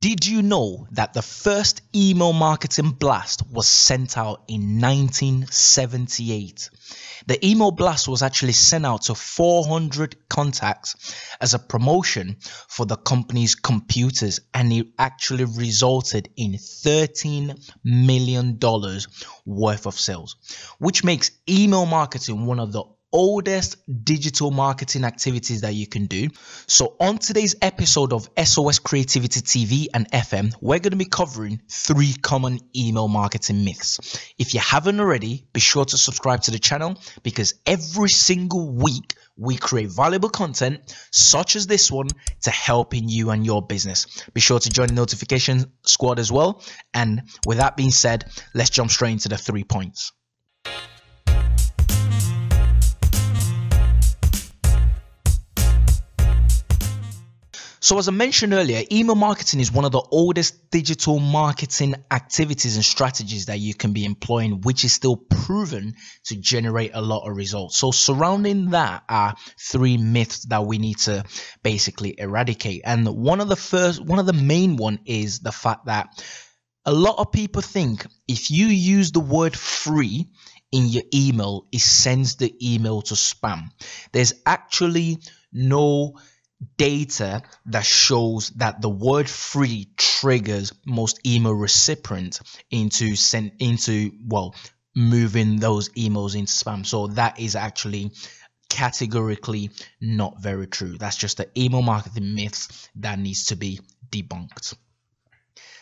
Did you know that the first email marketing blast was sent out in 1978? The email blast was actually sent out to 400 contacts as a promotion for the company's computers and it actually resulted in $13 million worth of sales, which makes email marketing one of the oldest digital marketing activities that you can do. So, on today's episode of SOS Creativity TV and FM, we're going to be covering three common email marketing myths. If you haven't already, be sure to subscribe to the channel because every single week we create valuable content such as this one to helping you and your business. Be sure to join the notification squad as well. And with that being said, let's jump straight into the three points. So, as I mentioned earlier, email marketing is one of the oldest digital marketing activities and strategies that you can be employing, which is still proven to generate a lot of results. So, surrounding that are three myths that we need to basically eradicate. And one of the first, one of the main one is the fact that a lot of people think if you use the word free in your email, it sends the email to spam. There's actually no data that shows that the word free triggers most email recipients into send into well moving those emails into spam. So that is actually categorically not very true. That's just the email marketing myths that needs to be debunked.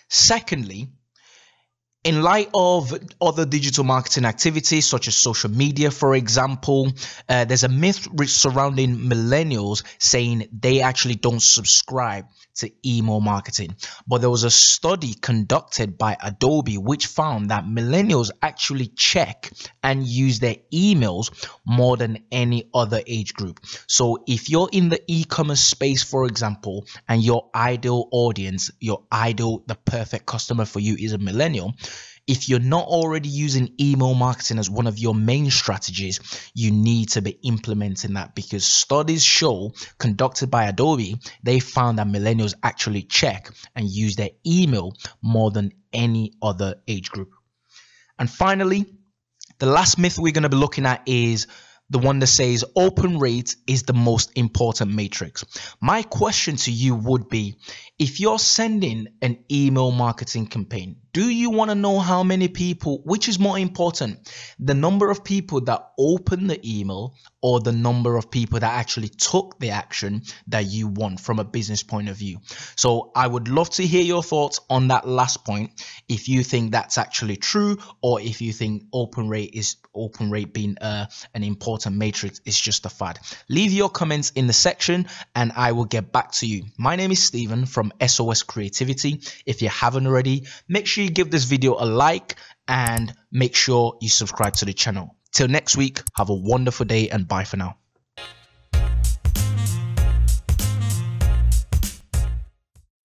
Secondly in light of other digital marketing activities such as social media, for example, uh, there's a myth surrounding millennials saying they actually don't subscribe to email marketing. But there was a study conducted by Adobe which found that millennials actually check and use their emails more than any other age group. So if you're in the e-commerce space, for example, and your ideal audience, your ideal, the perfect customer for you is a millennial, if you're not already using email marketing as one of your main strategies, you need to be implementing that because studies show conducted by Adobe, they found that millennials actually check and use their email more than any other age group. And finally, the last myth we're going to be looking at is the one that says open rate is the most important matrix. My question to you would be if you're sending an email marketing campaign, do you want to know how many people, which is more important, the number of people that open the email or the number of people that actually took the action that you want from a business point of view? So I would love to hear your thoughts on that last point. If you think that's actually true, or if you think open rate is open rate being uh, an important matrix is just a fad. Leave your comments in the section and I will get back to you. My name is Stephen from SOS Creativity. If you haven't already, make sure you give this video a like and make sure you subscribe to the channel. Till next week, have a wonderful day and bye for now.